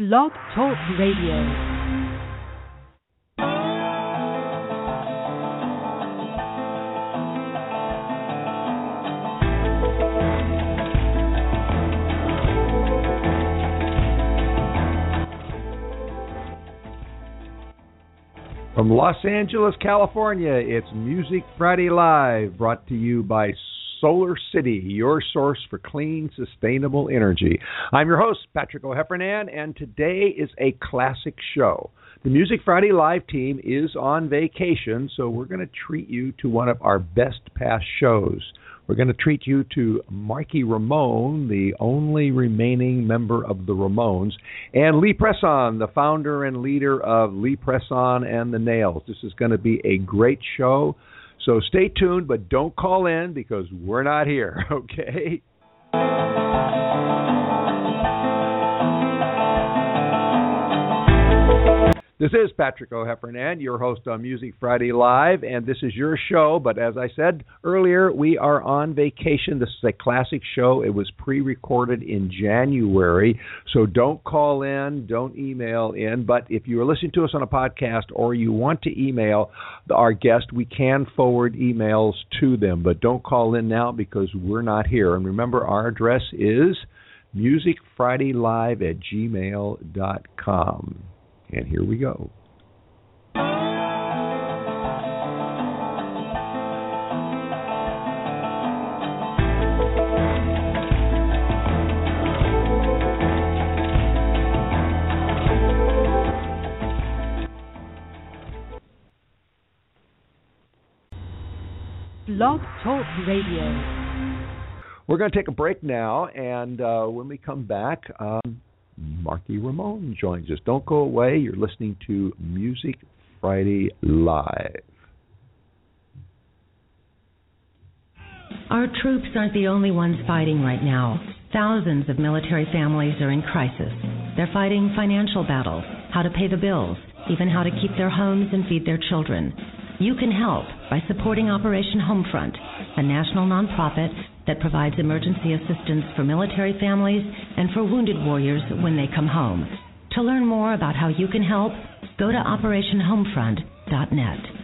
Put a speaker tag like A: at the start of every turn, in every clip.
A: Blog Talk Radio.
B: From Los Angeles, California, it's Music Friday Live, brought to you by Solar City, your source for clean, sustainable energy. I'm your host, Patrick O'Heffernan, and today is a classic show. The Music Friday Live team is on vacation, so we're going to treat you to one of our best past shows. We're going to treat you to Marky Ramone, the only remaining member of the Ramones, and Lee Presson, the founder and leader of Lee Presson and the Nails. This is going to be a great show. So stay tuned, but don't call in because we're not here, okay? This is Patrick O'Heffernan, your host on Music Friday Live, and this is your show. But as I said earlier, we are on vacation. This is a classic show. It was pre recorded in January, so don't call in, don't email in. But if you are listening to us on a podcast or you want to email our guest, we can forward emails to them. But don't call in now because we're not here. And remember, our address is musicfridaylive at gmail.com. And here we go.
A: Blog Talk Radio.
B: We're going to take a break now, and uh, when we come back, um, Marky Ramone joins us. Don't go away. You're listening to Music Friday Live.
C: Our troops aren't the only ones fighting right now. Thousands of military families are in crisis. They're fighting financial battles, how to pay the bills, even how to keep their homes and feed their children. You can help by supporting Operation Homefront, a national nonprofit that provides emergency assistance for military families and for wounded warriors when they come home. To learn more about how you can help, go to OperationHomefront.net.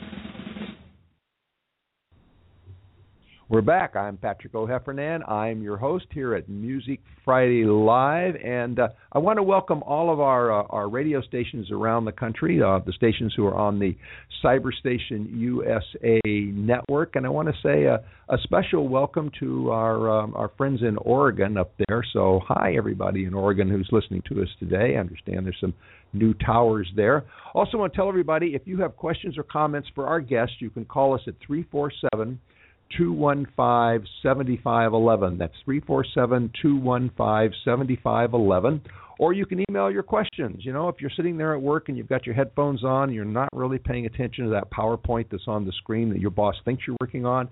B: We're back. I'm Patrick O'Heffernan. I'm your host here at Music Friday Live, and uh, I want to welcome all of our uh, our radio stations around the country, uh, the stations who are on the Cyberstation USA network, and I want to say a, a special welcome to our um, our friends in Oregon up there. So, hi everybody in Oregon who's listening to us today. I understand there's some new towers there. Also, want to tell everybody if you have questions or comments for our guests, you can call us at three four seven. 215 7511. That's 347 215 7511. Or you can email your questions. You know, if you're sitting there at work and you've got your headphones on, and you're not really paying attention to that PowerPoint that's on the screen that your boss thinks you're working on,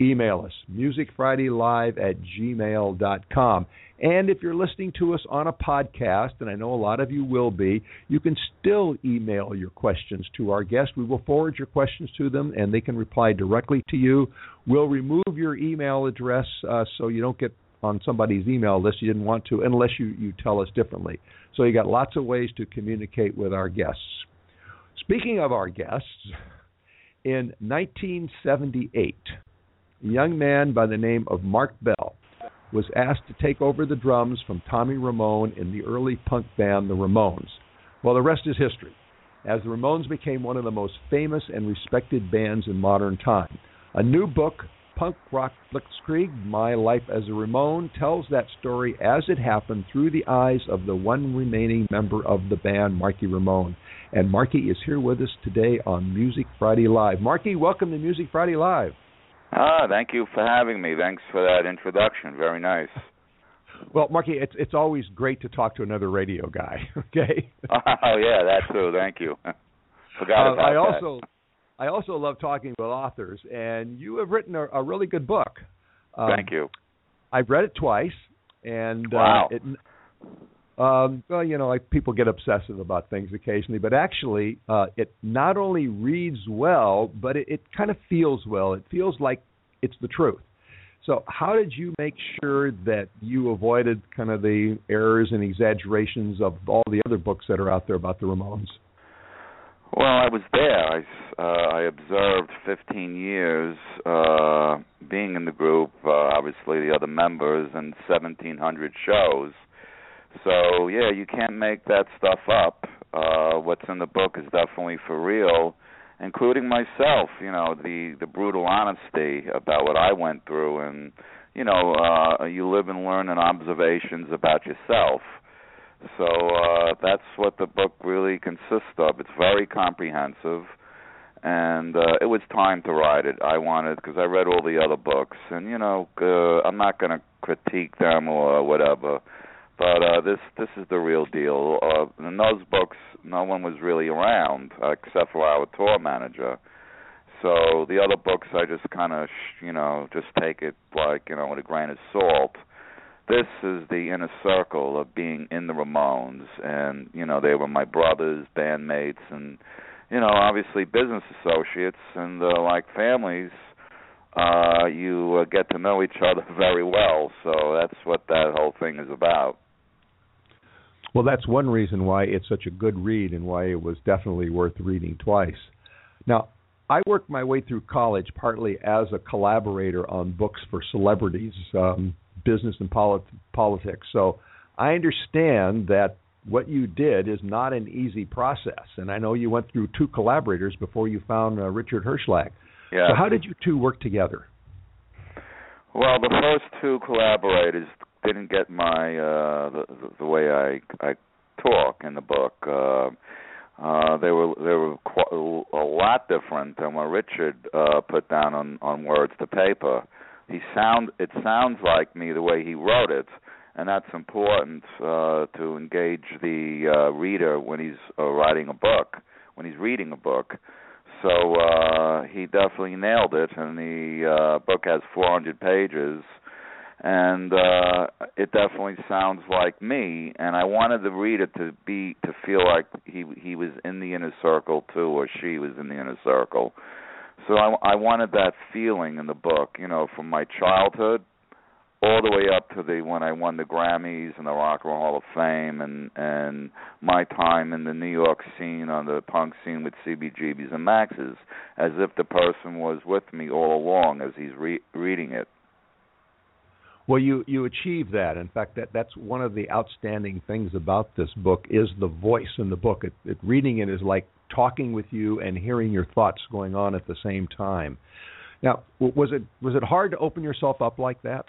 B: email us musicfridaylive at gmail.com. And if you're listening to us on a podcast, and I know a lot of you will be, you can still email your questions to our guests. We will forward your questions to them, and they can reply directly to you. We'll remove your email address uh, so you don't get on somebody's email list you didn't want to, unless you, you tell us differently. So you got lots of ways to communicate with our guests. Speaking of our guests, in 1978, a young man by the name of Marc Bell was asked to take over the drums from Tommy Ramone in the early punk band The Ramones. Well, the rest is history, as the Ramones became one of the most famous and respected bands in modern time. A new book, Punk Rock Blitzkrieg My Life as a Ramone, tells that story as it happened through the eyes of the one remaining member of the band, Marky Ramone. And Marky is here with us today on Music Friday Live. Marky, welcome to Music Friday Live.
D: Ah, thank you for having me. Thanks for that introduction. Very nice.
B: Well, Marky, it's it's always great to talk to another radio guy. Okay.
D: oh yeah, that too. Thank you. Forgot
B: uh,
D: about
B: I
D: that.
B: also I also love talking with authors, and you have written a, a really good book. Um,
D: Thank you.
B: I've read it twice, and
D: Wow.
B: uh, it, um, well, you know, like people get obsessive about things occasionally, but actually, uh, it not only reads well, but it, it kind of feels well. It feels like it's the truth. So, how did you make sure that you avoided kind of the errors and exaggerations of all the other books that are out there about the Ramones?
D: Well, I was there. I, uh, I observed 15 years uh, being in the group, uh, obviously the other members, and 1,700 shows. So, yeah, you can't make that stuff up. Uh, what's in the book is definitely for real, including myself. You know, the the brutal honesty about what I went through, and you know, uh, you live and learn in observations about yourself. So uh, that's what the book really consists of. It's very comprehensive, and uh, it was time to write it. I wanted because I read all the other books, and you know, uh, I'm not going to critique them or whatever. But uh, this this is the real deal. Uh, in those books, no one was really around uh, except for our tour manager. So the other books, I just kind of, sh- you know, just take it like you know with a grain of salt this is the inner circle of being in the Ramones, and you know they were my brothers, bandmates, and you know obviously business associates, and uh, like families. Uh, you uh, get to know each other very well, so that's what that whole thing is about.
B: Well, that's one reason why it's such a good read and why it was definitely worth reading twice. Now, I worked my way through college partly as a collaborator on books for celebrities, um, business and polit- politics. So I understand that what you did is not an easy process. And I know you went through two collaborators before you found uh, Richard Herschlag.
D: Yeah.
B: So how did you two work together?
D: Well, the first two collaborators didn't get my uh the the, way I I talk in the book. Uh uh they were they were qu- a lot different than what Richard uh put down on on words to paper. He sound it sounds like me the way he wrote it, and that's important uh to engage the uh reader when he's uh, writing a book, when he's reading a book. So uh he definitely nailed it and the uh book has 400 pages and uh it definitely sounds like me and I wanted the reader to be to feel like he he was in the inner circle too or she was in the inner circle. So I I wanted that feeling in the book, you know, from my childhood all the way up to the when I won the Grammys and the Rock and Roll Hall of Fame and and my time in the New York scene on the punk scene with CBGBs and Max's, as if the person was with me all along as he's re- reading it.
B: Well, you you achieve that. In fact, that that's one of the outstanding things about this book is the voice in the book. It, it reading it is like talking with you and hearing your thoughts going on at the same time. Now, was it was it hard to open yourself up like that?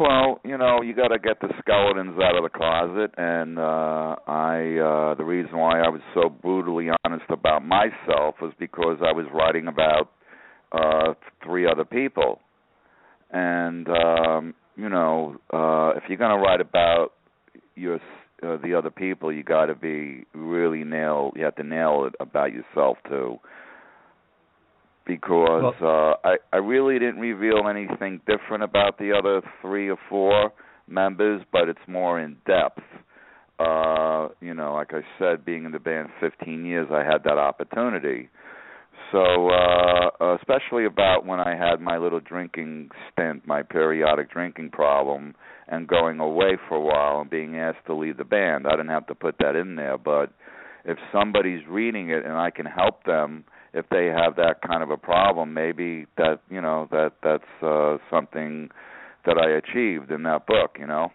D: Well, you know, you got to get the skeletons out of the closet, and uh I uh the reason why I was so brutally honest about myself was because I was writing about uh three other people. And um, you know, uh if you're going to write about your uh, the other people, you got to be really nail you have to nail it about yourself too because uh, I I really didn't reveal anything different about the other three or four members, but it's more in depth. Uh, you know, like I said, being in the band 15 years, I had that opportunity. So, uh, especially about when I had my little drinking stint, my periodic drinking problem, and going away for a while and being asked to leave the band. I didn't have to put that in there, but if somebody's reading it and I can help them if they have that kind of a problem, maybe that you know that that's uh, something that I achieved in that book. You know.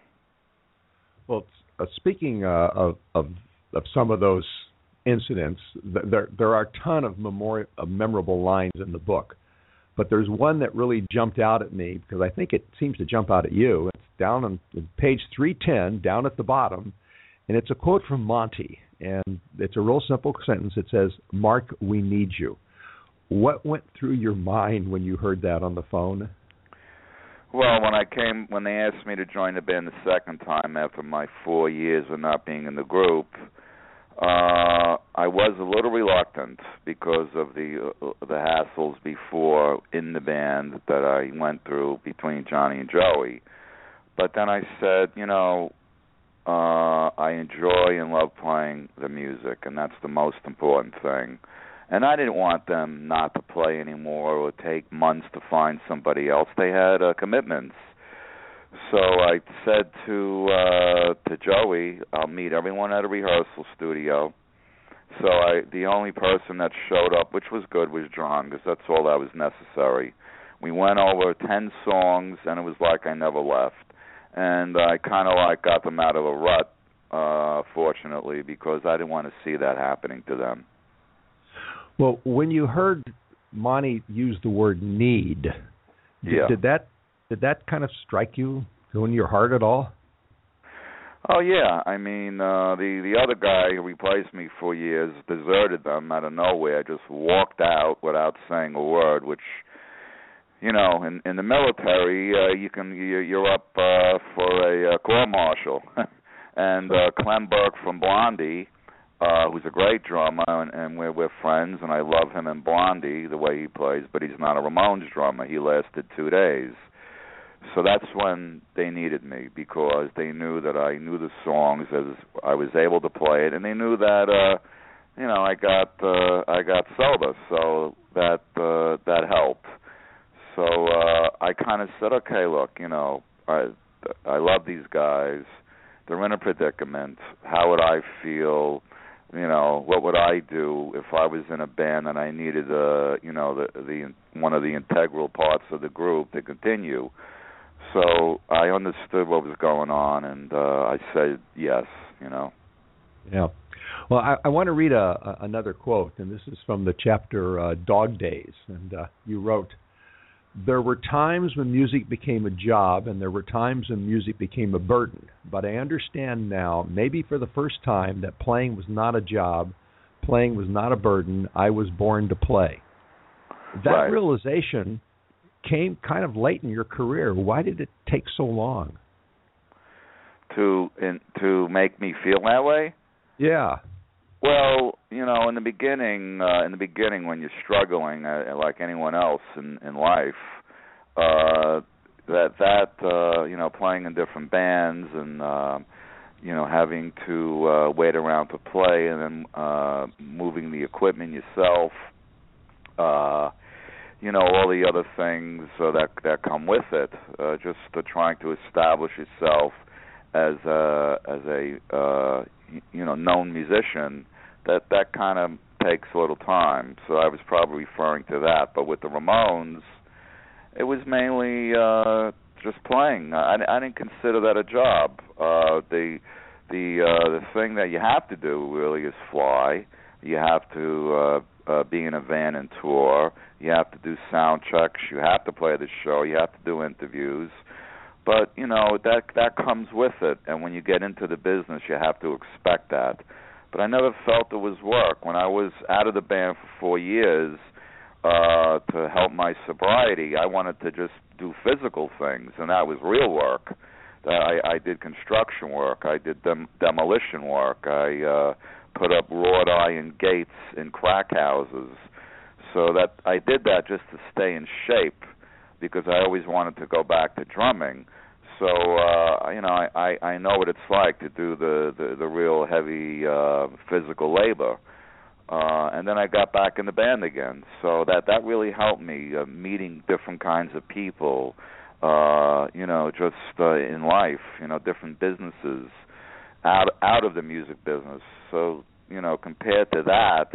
B: Well, uh, speaking uh, of, of of some of those incidents, th- there there are a ton of memori- memorable lines in the book, but there's one that really jumped out at me because I think it seems to jump out at you. It's down on page 310, down at the bottom, and it's a quote from Monte, and it's a real simple sentence. It says, "Mark, we need you." What went through your mind when you heard that on the phone?
D: Well, when I came, when they asked me to join the band the second time after my four years of not being in the group, uh, I was a little reluctant because of the uh, the hassles before in the band that I went through between Johnny and Joey. But then I said, you know, uh, I enjoy and love playing the music, and that's the most important thing. And I didn't want them not to play anymore or take months to find somebody else. They had uh, commitments. So I said to uh to Joey, I'll meet everyone at a rehearsal studio. So I the only person that showed up, which was good, was John, because that's all that was necessary. We went over ten songs, and it was like I never left. And I kind of like got them out of a rut, uh, fortunately, because I didn't want to see that happening to them.
B: Well, when you heard Monte use the word need, did,
D: Yeah.
B: did that did that kind of strike you, in your heart at all?
D: Oh yeah, I mean uh the the other guy who replaced me for years deserted them out of nowhere, just walked out without saying a word, which you know, in in the military, uh you can you you're up uh for a uh, court martial. and uh Clem Burke from Blondie, uh who's a great drummer and, and we're we're friends and I love him in Blondie the way he plays, but he's not a Ramones drummer. He lasted 2 days so that's when they needed me because they knew that I knew the songs as I was able to play it, and they knew that uh, you know I got uh, I got sober, so that uh, that helped. So uh, I kind of said, okay, look, you know, I I love these guys. They're in a predicament. How would I feel? You know, what would I do if I was in a band and I needed uh, you know, the the one of the integral parts of the group to continue? So I understood what was going on, and uh, I said yes. You know.
B: Yeah. Well, I, I want to read a, a, another quote, and this is from the chapter uh, Dog Days. And uh, you wrote, There were times when music became a job, and there were times when music became a burden. But I understand now, maybe for the first time, that playing was not a job, playing was not a burden. I was born to play. That
D: Right.
B: realization came kind of late in your career. Why did it take so long?
D: To in, to make me feel that way.
B: Yeah.
D: Well, you know, in the beginning, uh, in the beginning, when you're struggling, uh, like anyone else in in life, uh, that that uh, you know, playing in different bands and uh, you know, having to uh, wait around to play and then uh, moving the equipment yourself, uh, you know, all the other things uh, that that come with it. Uh, just uh, trying to establish yourself as a as a uh, you know known musician that that kind of takes a little time. So I was probably referring to that. But with the Ramones, it was mainly uh, just playing. I, I didn't consider that a job. Uh, the the uh, the thing that you have to do really is fly. You have to uh, uh, be in a van and tour. You have to do sound checks. You have to play the show. You have to do interviews. But you know that that comes with it, and when you get into the business, you have to expect that. But I never felt it was work. When I was out of the band for four years uh, to help my sobriety, I wanted to just do physical things, and that was real work. I, I did construction work. I did dem- demolition work. I uh, put up wrought iron gates in crack houses. So that I did that just to stay in shape because I always wanted to go back to drumming. So uh you know, I, I I know what it's like to do the the, the real heavy uh physical labor. Uh and then I got back in the band again. So that that really helped me uh, meeting different kinds of people uh you know, just uh, in life, you know, different businesses out out of the music business. So, you know, compared to that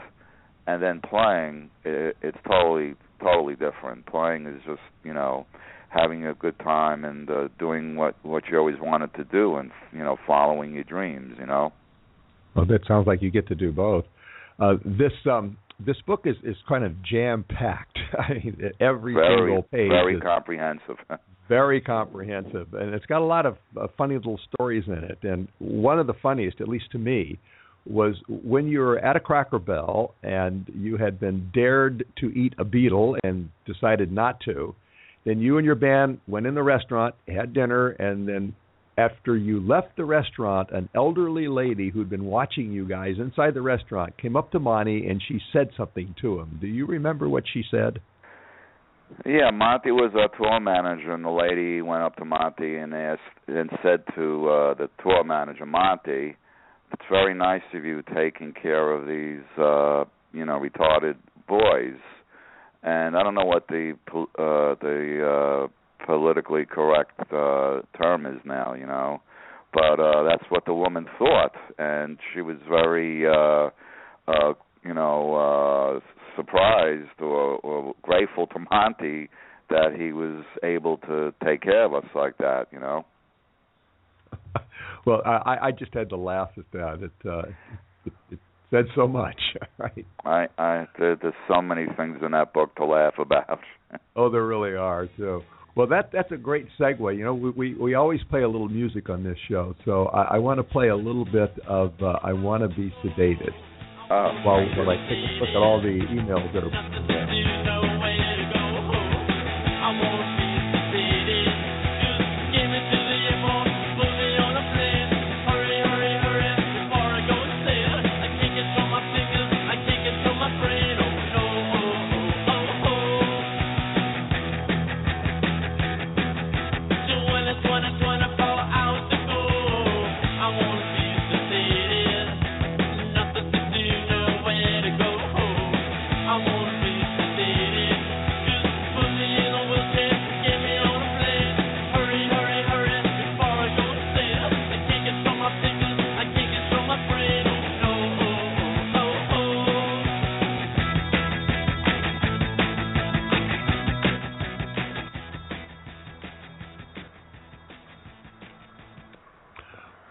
D: and then playing, it, it's totally totally different. Playing is just you know having a good time and uh, doing what what you always wanted to do, and you know following your dreams. You know.
B: Well, that sounds like you get to do both. Uh, this um, this book is, is kind of jam packed. I mean, every
D: very
B: single page
D: very
B: is
D: comprehensive.
B: very comprehensive, and it's got a lot of uh, funny little stories in it. And one of the funniest, at least to me, was when you were at a Cracker Barrel and you had been dared to eat a beetle and decided not to, Then you and your band went in the restaurant, had dinner, and then after you left the restaurant, an elderly lady who'd been watching you guys inside the restaurant came up to Monte and she said something to him. Do you remember what she said?
D: Yeah, Monte was our tour manager, and the lady went up to Monte and asked and said to uh, the tour manager, Monte, "It's very nice of you taking care of these, uh, you know, retarded boys." And I don't know what the uh, the uh, politically correct uh, term is now, you know, but uh, that's what the woman thought, and she was very, uh, uh, you know, uh, surprised or, or grateful to Monte that he was able to take care of us like that, you know.
B: well, I, I just had to laugh at that. It, uh, it, it said so much, right?
D: I, I there, there's so many things in that book to laugh about.
B: oh, there really are too. Well, that that's a great segue. You know, we we, we always play a little music on this show, so I, I want to play a little bit of uh, "I Want to Be Sedated." While while I take a look at all the emails that are.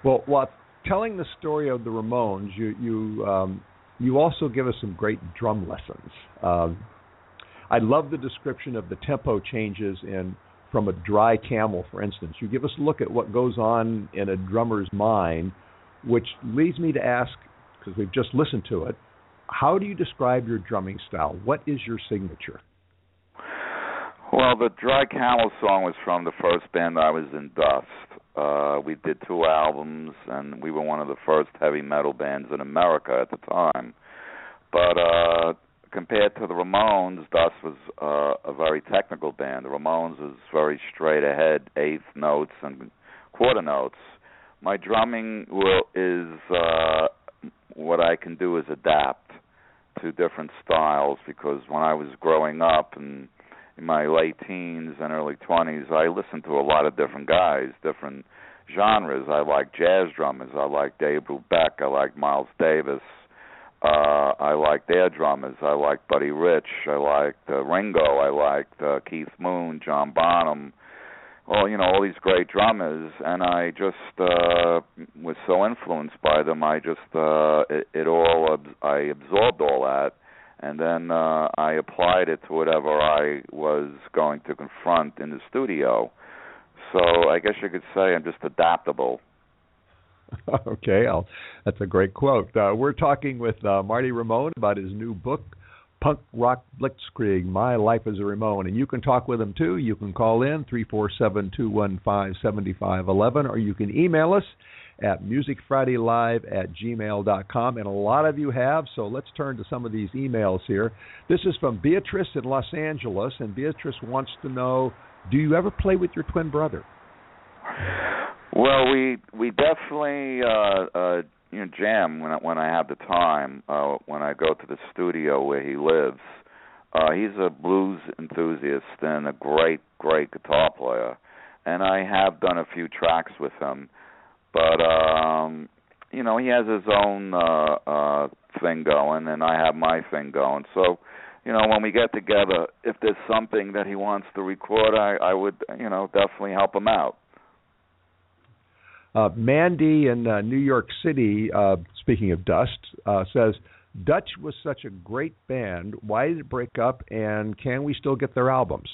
B: Well, while telling the story of the Ramones, you you um, you also give us some great drum lessons. Um, I love the description of the tempo changes in from a dry camel, for instance. You give us a look at what goes on in a drummer's mind, which leads me to ask, because we've just listened to it, how do you describe your drumming style? What is your signature?
D: Well, the Dry Camel song was from the first band I was in, Dust. Uh, we did two albums, and we were one of the first heavy metal bands in America at the time. But uh, compared to the Ramones, Dust was uh, a very technical band. The Ramones was very straight ahead, eighth notes and quarter notes. My drumming will, is uh, what I can do is adapt to different styles because when I was growing up and in my late teens and early 20s, I listened to a lot of different guys, different genres. I like jazz drummers. I like Dave Brubeck. I like Miles Davis. Uh, I like their drummers. I like Buddy Rich. I like uh, Ringo. I like uh, Keith Moon, John Bonham. Well, you know all these great drummers, and I just uh, was so influenced by them. I just uh, it, it all I absorbed all that and then uh, I applied it to whatever I was going to confront in the studio. So I guess you could say I'm just adaptable.
B: okay, I'll, that's a great quote. Uh, we're talking with uh, Marky Ramone about his new book, Punk Rock Blitzkrieg My Life as a Ramone. And you can talk with him too. You can call in 347 215 7511 or you can email us at musicfridaylive at gmail.com. And a lot of you have, so let's turn to some of these emails here. This is from Beatrice in Los Angeles, and Beatrice wants to know do you ever play with your twin brother?
D: Well, we we definitely uh, uh, you know jam when I, when I have the time. Uh, when I go to the studio where he lives, uh, he's a blues enthusiast and a great great guitar player, and I have done a few tracks with him but um you know he has his own uh uh thing going and I have my thing going. So you know when we get together if there's something that he wants to record I I would you know definitely help him out.
B: Uh Mandy in uh, New York City uh speaking of Dust uh says Dust was such a great band. Why did it break up and can we still get their albums?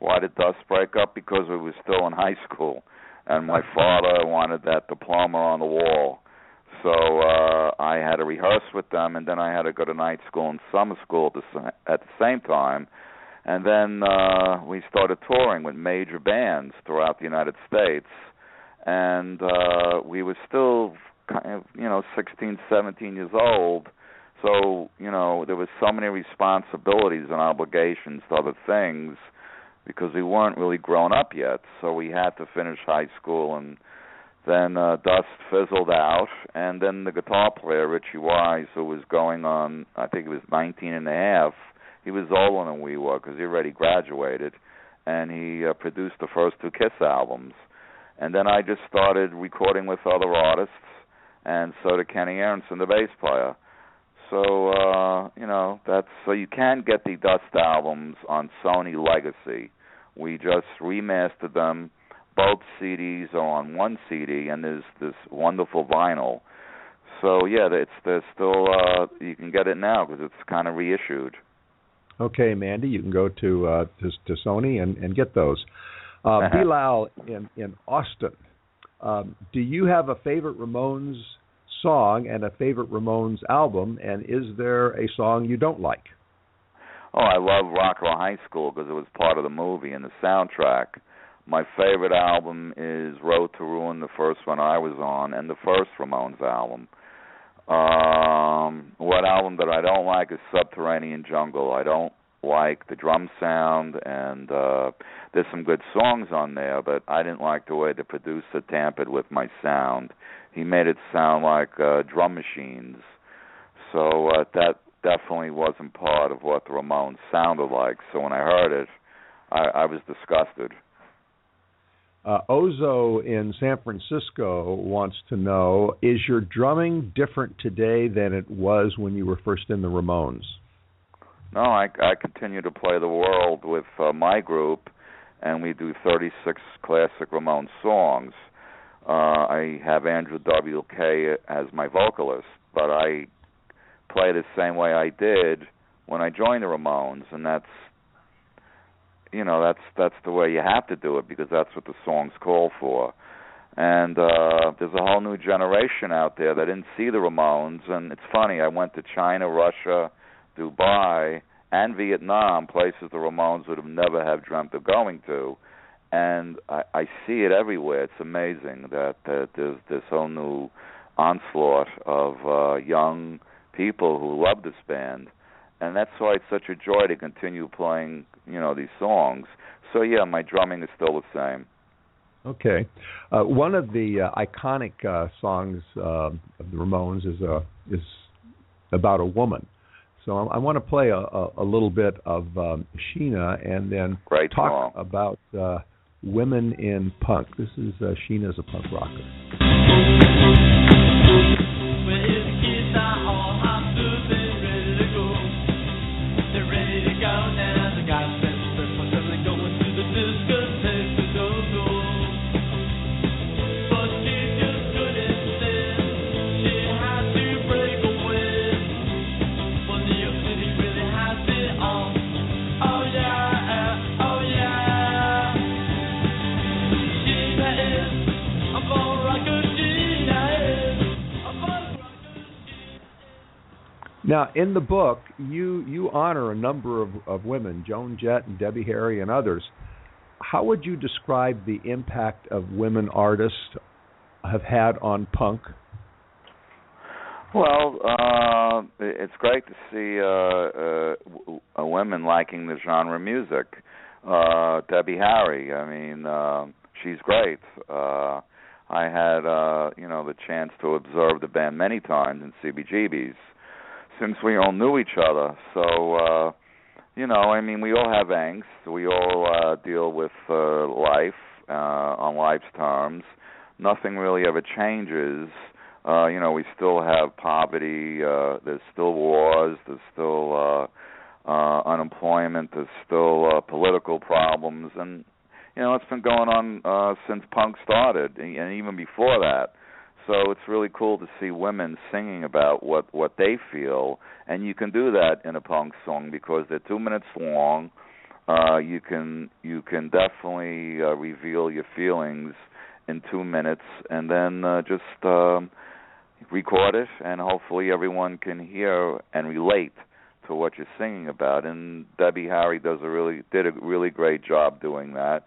D: Why did Dust break up? Because we were still in high school and my father wanted that diploma on the wall. So uh I had to rehearse with them, and then I had to go to night school and summer school at the, same time. and then uh, we started touring with major bands throughout the United States, and uh, we were still kind of you know 16, 17 years old. So you know there was so many responsibilities and obligations to other things because we weren't really grown up yet. So we had to finish high school and then uh, Dust fizzled out, and then the guitar player Richie Wise, who was going on, I think it was 19 and a half. He was older than we were because he already graduated, and he uh, produced the first two Kiss albums. And then I just started recording with other artists, and so did Kenny Aronson, the bass player. So uh, you know that's so you can get the Dust albums on Sony Legacy. We just remastered them both CDs are on one CD, and there's this wonderful vinyl. So yeah, it's there's still uh, you can get it now because it's kind of reissued.
B: Okay, Mandy, you can go to uh, to, to Sony and, and get those. Uh,
D: Uh-huh.
B: Bilal in in Austin, um, do you have a favorite Ramones song and a favorite Ramones album? And is there a song you don't like?
D: Oh, I love Rock 'n' Roll High School because it was part of the movie and the soundtrack. My favorite album is Road to Ruin, the first one I was on, and the first Ramones album. Um, what album that I don't like is Subterranean Jungle. I don't like the drum sound, and uh, there's some good songs on there, but I didn't like the way the producer tampered with my sound. He made it sound like uh, drum machines. So uh, that definitely wasn't part of what the Ramones sounded like. So when I heard it, I, I was disgusted.
B: Uh, Ozo in San Francisco wants to know: Is your drumming different today than it was when you were first in the Ramones?
D: No, I, I continue to play the world with uh, my group, and we do 36 classic Ramones songs. Uh, I have Andrew W.K. as my vocalist, but I play the same way I did when I joined the Ramones, and that's you know that's that's the way you have to do it because that's what the songs call for. And uh there's a whole new generation out there that didn't see the Ramones, and it's funny. I went to China, Russia, Dubai, and Vietnam, places the Ramones would have never have dreamt of going to. And I, I see it everywhere. It's amazing that, that there's this whole new onslaught of uh, young people who love this band, and that's why it's such a joy to continue playing, you know, these songs. So yeah, my drumming is still the same.
B: Okay, uh, one of the uh, iconic uh, songs uh, of the Ramones is uh, is about a woman. So I, I want to play a, a, a little bit of um, Sheena and then
D: Great
B: talk about uh, women in punk. This is uh, Sheena's a punk rocker. Now, in the book, you you honor a number of, of women, Joan Jett and Debbie Harry and others. How would you describe the impact of women artists have had on punk?
D: Well, uh, it's great to see uh, uh, women liking the genre music. Uh, Debbie Harry, I mean, uh, she's great. Uh, I had, uh, you know, the chance to observe the band many times in CBGB's since we all knew each other. So, uh, you know, I mean, we all have angst. We all uh, deal with uh, life uh, on life's terms. Nothing really ever changes. Uh, you know, we still have poverty. Uh, there's still wars. There's still uh, uh, unemployment. There's still uh, political problems, and you know, it's been going on uh, since punk started, and and even before that. So it's really cool to see women singing about what what they feel, and you can do that in a punk song because they're two minutes long. Uh, you can you can definitely uh, reveal your feelings in two minutes, and then uh, just um, record it, and hopefully everyone can hear and relate to what you're singing about. And Debbie Harry does a really did a really great job doing that.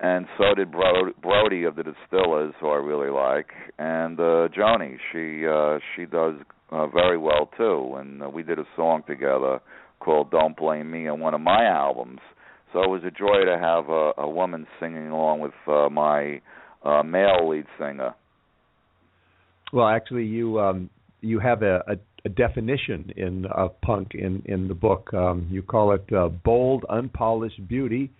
D: And so did Brody, Brody of the Distillers, who I really like, and uh Joni. She uh she does uh, very well too. And uh, we did a song together called "Don't Blame Me" on one of my albums. So it was a joy to have a, a woman singing along with uh, my uh, male lead singer.
B: Well, actually, you um, you have a, a, a definition in uh, punk in in the book. Um, you call it uh, bold, unpolished beauty.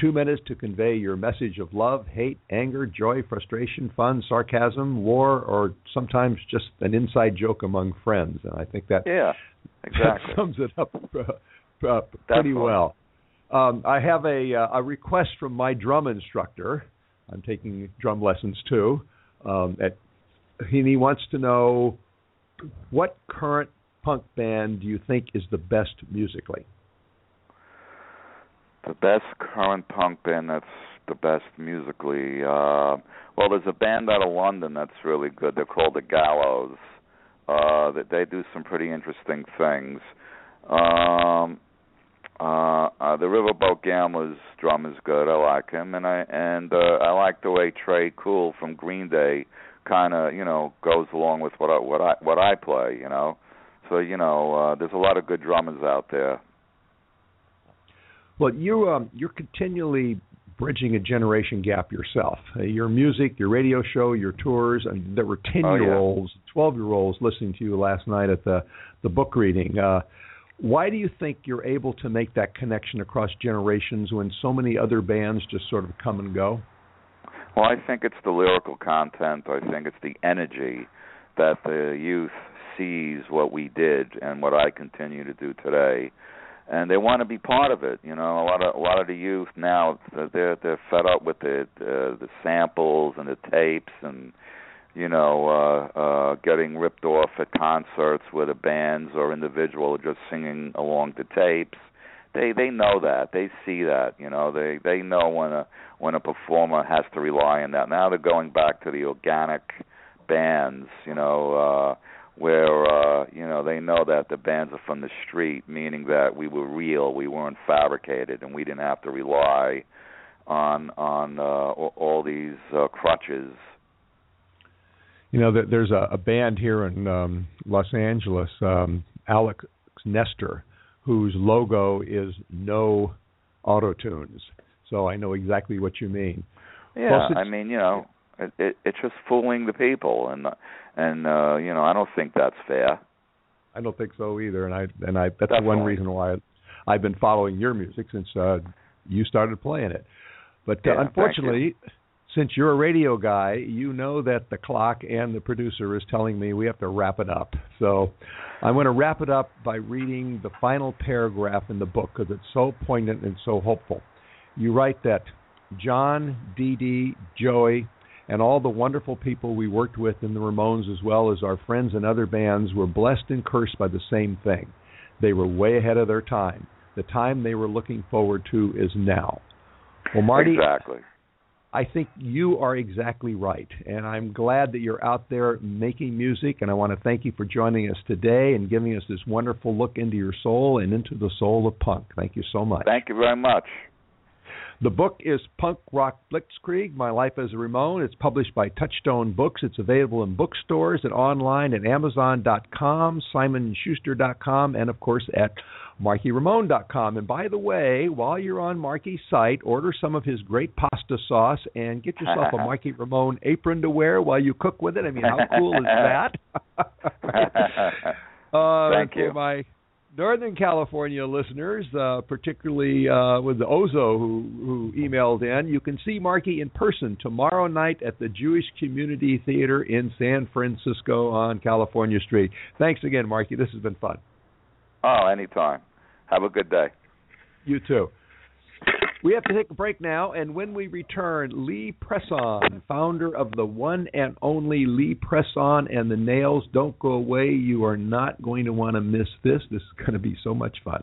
B: Two minutes to convey your message of love, hate, anger, joy, frustration, fun, sarcasm, war, or sometimes just an inside joke among friends. And I think that
D: yeah, exactly
B: that sums it up uh, uh, pretty well. Um, I have a uh, a request from my drum instructor. I'm taking drum lessons too. Um, at he wants to know what current punk band do you think is the best musically?
D: The best current punk band that's the best musically. Uh, well, there's a band out of London that's really good. They're called the Gallows. Uh, that they do some pretty interesting things. Um, uh, uh, the Riverboat Gamblers drum is good. I like him, and I and uh, I like the way Tré Cool from Green Day kind of you know goes along with what I what I what I play. You know, so you know uh, there's a lot of good drummers out there.
B: Well, you um, you're continually bridging a generation gap yourself. Uh, your music, your radio show, your tours. And there were ten year olds, twelve year olds listening to you last night at the the book reading. Uh, why do you think you're able to make that connection across generations when so many other bands just sort of come and go?
D: Well, I think it's the lyrical content. I think it's the energy that the youth sees what we did and what I continue to do today, and they want to be part of it. You know, a lot of a lot of the youth now they're they're fed up with the uh, the samples and the tapes and you know, uh, uh, getting ripped off at concerts where the bands or individual are just singing along to tapes. They they know that. They see that. You know, they they know when a when a performer has to rely on that. Now they're going back to the organic bands. You know, uh, where uh, you know they know that the bands are from the street, meaning that we were real, we weren't fabricated, and we didn't have to rely on on uh, all these uh, crutches
B: you know, there's a, a band here in um, Los Angeles, um, Alex Nestor, whose logo is no auto tunes. So I know exactly what you mean.
D: Yeah, well, I mean, you know, it, it, it's just fooling the people, and and uh, you know, I don't think that's fair.
B: I don't think so either, and I and I that's
D: Definitely.
B: one reason why I've been following your music since uh, you started playing it. But uh,
D: yeah,
B: unfortunately, since you're a radio guy, you know that the clock and the producer is telling me we have to wrap it up. So I'm going to wrap it up by reading the final paragraph in the book because it's so poignant and so hopeful. You write that John, Dee Dee, Joey, and all the wonderful people we worked with in the Ramones, as well as our friends in other bands, were blessed and cursed by the same thing. They were way ahead of their time. The time they were looking forward to is now. Well, Marky,
D: exactly.
B: I think you are exactly right. And I'm glad that you're out there making music. And I want to thank you for joining us today and giving us this wonderful look into your soul and into the soul of punk. Thank you so much.
D: Thank you very much.
B: The book is Punk Rock Blitzkrieg My Life as a Ramone. It's published by Touchstone Books. It's available in bookstores and online at Amazon.com, SimonSchuster.com, and of course at MarkyRamone.com. And by the way, while you're on Marky's site, order some of his great pasta sauce and get yourself a Marky Ramone apron to wear while you cook with it. I mean, how cool is that? uh,
D: Thank you.
B: my Northern California listeners, uh, particularly uh, with the Ozo who, who emailed in, you can see Marky in person tomorrow night at the Jewish Community Theater in San Francisco on California Street. Thanks again, Marky. This has been fun.
D: Oh, anytime. Have a good day.
B: You too. We have to take a break now, and when we return, Lee Presson, founder of the one and only Lee Presson and the Nails Don't Go Away. You are not going to want to miss this. This is going to be so much fun.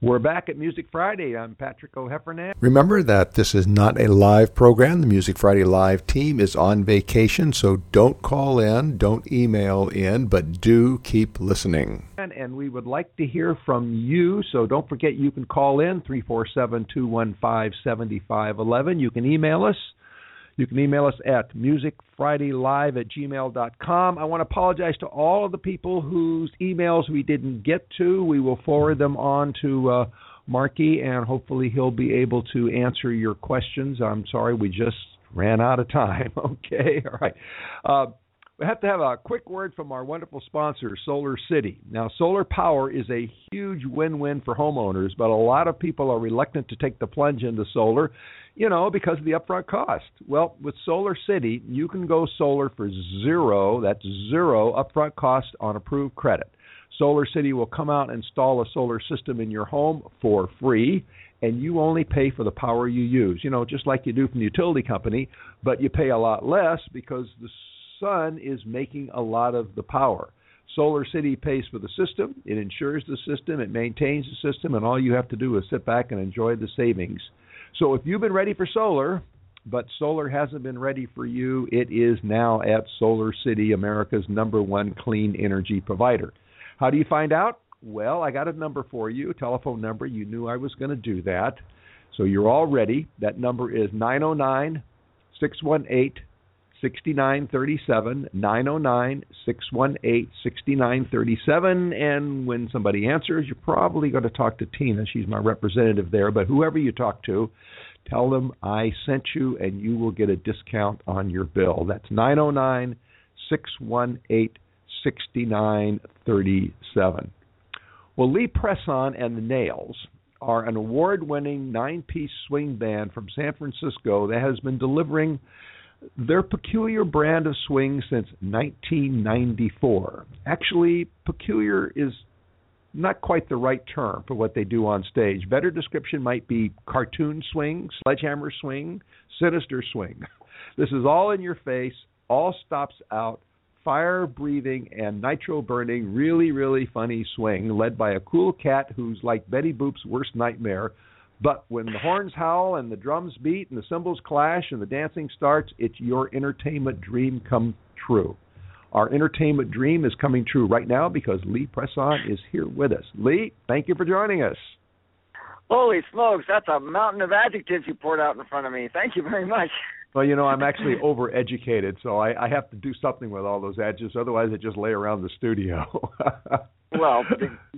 B: We're back at Music Friday. I'm Patrick O'Heffernan.
E: Remember that this is not a live program. The Music Friday Live team is on vacation, so don't call in, don't email in, but do keep listening.
B: And we would like to hear from you, so don't forget you can call in 347 215 7511. You can email us. You can email us at musicfridaylive at gmail.com. I want to apologize to all of the people whose emails we didn't get to. We will forward them on to uh, Marky, and hopefully he'll be able to answer your questions. I'm sorry, we just ran out of time. Okay, all right. Uh, we have to have a quick word from our wonderful sponsor, Solar City. Now, solar power is a huge win win for homeowners, but a lot of people are reluctant to take the plunge into solar, you know, because of the upfront cost. Well, with Solar City, you can go solar for zero, that's zero upfront cost on approved credit. Solar City will come out and install a solar system in your home for free, and you only pay for the power you use. You know, just like you do from the utility company, but you pay a lot less because the sun is making a lot of the power. Solar City pays for the system, it insures the system, it maintains the system, and all you have to do is sit back and enjoy the savings. So if you've been ready for solar, but solar hasn't been ready for you, it is now at Solar City, America's number one clean energy provider. How do you find out? Well, I got a number for you, telephone number. You knew I was going to do that. So you're all ready. That number is 909 618 6937 909 618 6937 and when somebody answers you're probably going to talk to Tina. She's my representative there. But whoever you talk to tell them I sent you and you will get a discount on your bill. That's 909 618 6937 well Lee Presson and the Nails are an award-winning nine-piece swing band from San Francisco that has been delivering their peculiar brand of swing since 1994. Actually, peculiar is not quite the right term for what they do on stage. Better description might be cartoon swing, sledgehammer swing, sinister swing. This is all in your face, all stops out, fire breathing and nitro burning, really, really funny swing led by a cool cat who's like Betty Boop's worst nightmare but when the horns howl and the drums beat and the cymbals clash and the dancing starts, it's your entertainment dream come true. Our entertainment dream is coming true right now because Lee Presson is here with us. Lee, thank you for joining us.
F: Holy smokes, that's a mountain of adjectives you poured out in front of me. Thank you very much.
B: Well, you know, I'm actually overeducated, so I, I have to do something with all those adjectives. Otherwise, I just lay around the studio.
F: well,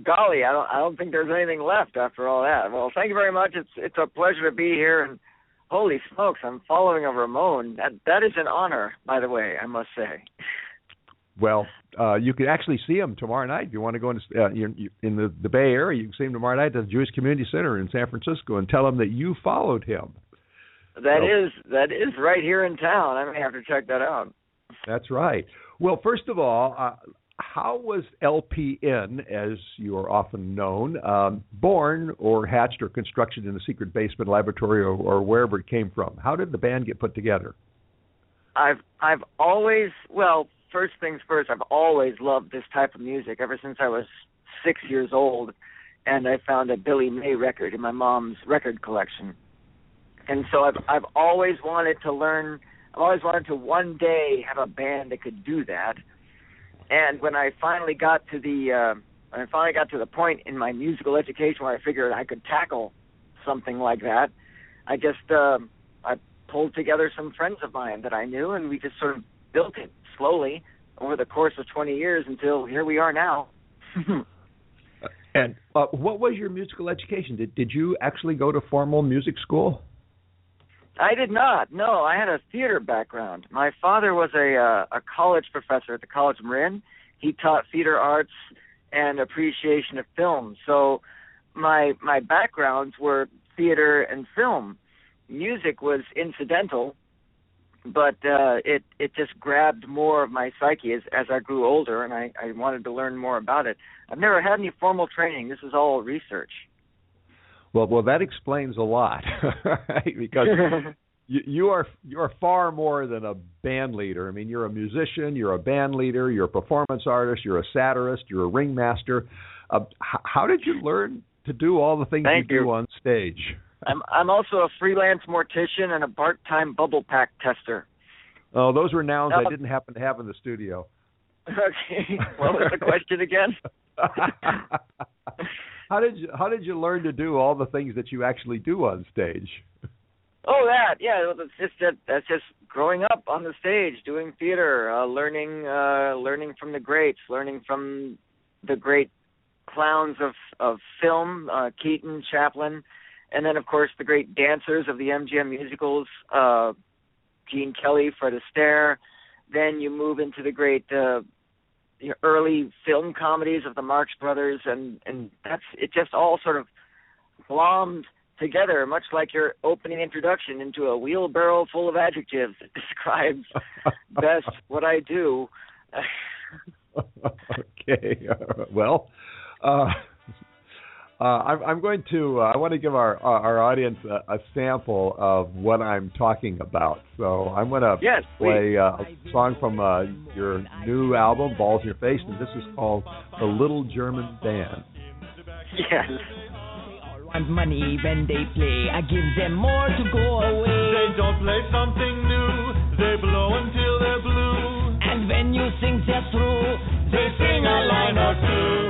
F: golly, I don't I don't think there's anything left after all that. Well, thank you very much. It's it's a pleasure to be here and holy smokes, I'm following a Ramone. That that is an honor, by the way, I must say.
B: Well, uh, you can actually see him tomorrow night if you want to go into uh, in the the Bay Area. You can see him tomorrow night at the Jewish Community Center in San Francisco and tell him that you followed him.
F: That so, is that is right here in town. I may have to check that out.
B: That's right. Well, first of all, uh, how was LPN, as you are often known, um, born or hatched or constructed in a secret basement laboratory or, or wherever it came from? How did the band get put together?
F: I've I've always well, first things first, I've always loved this type of music ever since I was six years old, and I found a Billy May record in my mom's record collection, and so I've I've always wanted to learn. I've always wanted to one day have a band that could do that and when I finally got to the uh, when I finally got to the point in my musical education where I figured I could tackle something like that, I just uh, I pulled together some friends of mine that I knew, and we just sort of built it slowly over the course of 20 years until here we are now.
B: and uh, what was your musical education? Did did you actually go to formal music school?
F: I did not. No, I had a theater background. My father was a uh, a college professor at the College of Marin. He taught theater arts and appreciation of film. So my my backgrounds were theater and film. Music was incidental, but uh, it it just grabbed more of my psyche as as I grew older, and I I wanted to learn more about it. I've never had any formal training. This is all research.
B: Well, well, that explains a lot, right? Because you, you are you are far more than a band leader. I mean, you're a musician, you're a band leader, you're a performance artist, you're a satirist, you're a ringmaster. Uh, h- how did you learn to do all the things
F: Thank
B: you do on stage?
F: I'm I'm also a freelance mortician and a part-time bubble pack tester.
B: Oh, those were nouns I didn't happen to have in the studio.
F: Okay, what was the question again?
B: How did you how did you learn to do all the things that you actually do on stage?
F: Oh, that yeah. That's just that. That's just growing up on the stage, doing theater, uh, learning, uh, learning from the greats, learning from the great clowns of of film, uh, Keaton, Chaplin, and then of course the great dancers of the MGM musicals, uh, Gene Kelly, Fred Astaire. Then you move into the great uh, early film comedies of the Marx Brothers, and and that's it. Just all sort of glommed together, much like your opening introduction into a wheelbarrow full of adjectives that describes best what I do.
B: okay. well, uh, uh, I'm, I'm going to. Uh, I want to give our our audience a, a sample of what I'm talking about. So I'm going to
F: Yes,
B: play uh, a song from uh, your new album, "Balls in Your Face," and this is called "The Little German Band."
F: yes.
G: want money when they play. I give them more to go away.
H: They don't play something new. They blow until they're blue.
G: And when you sing just through,
H: They sing a line or two.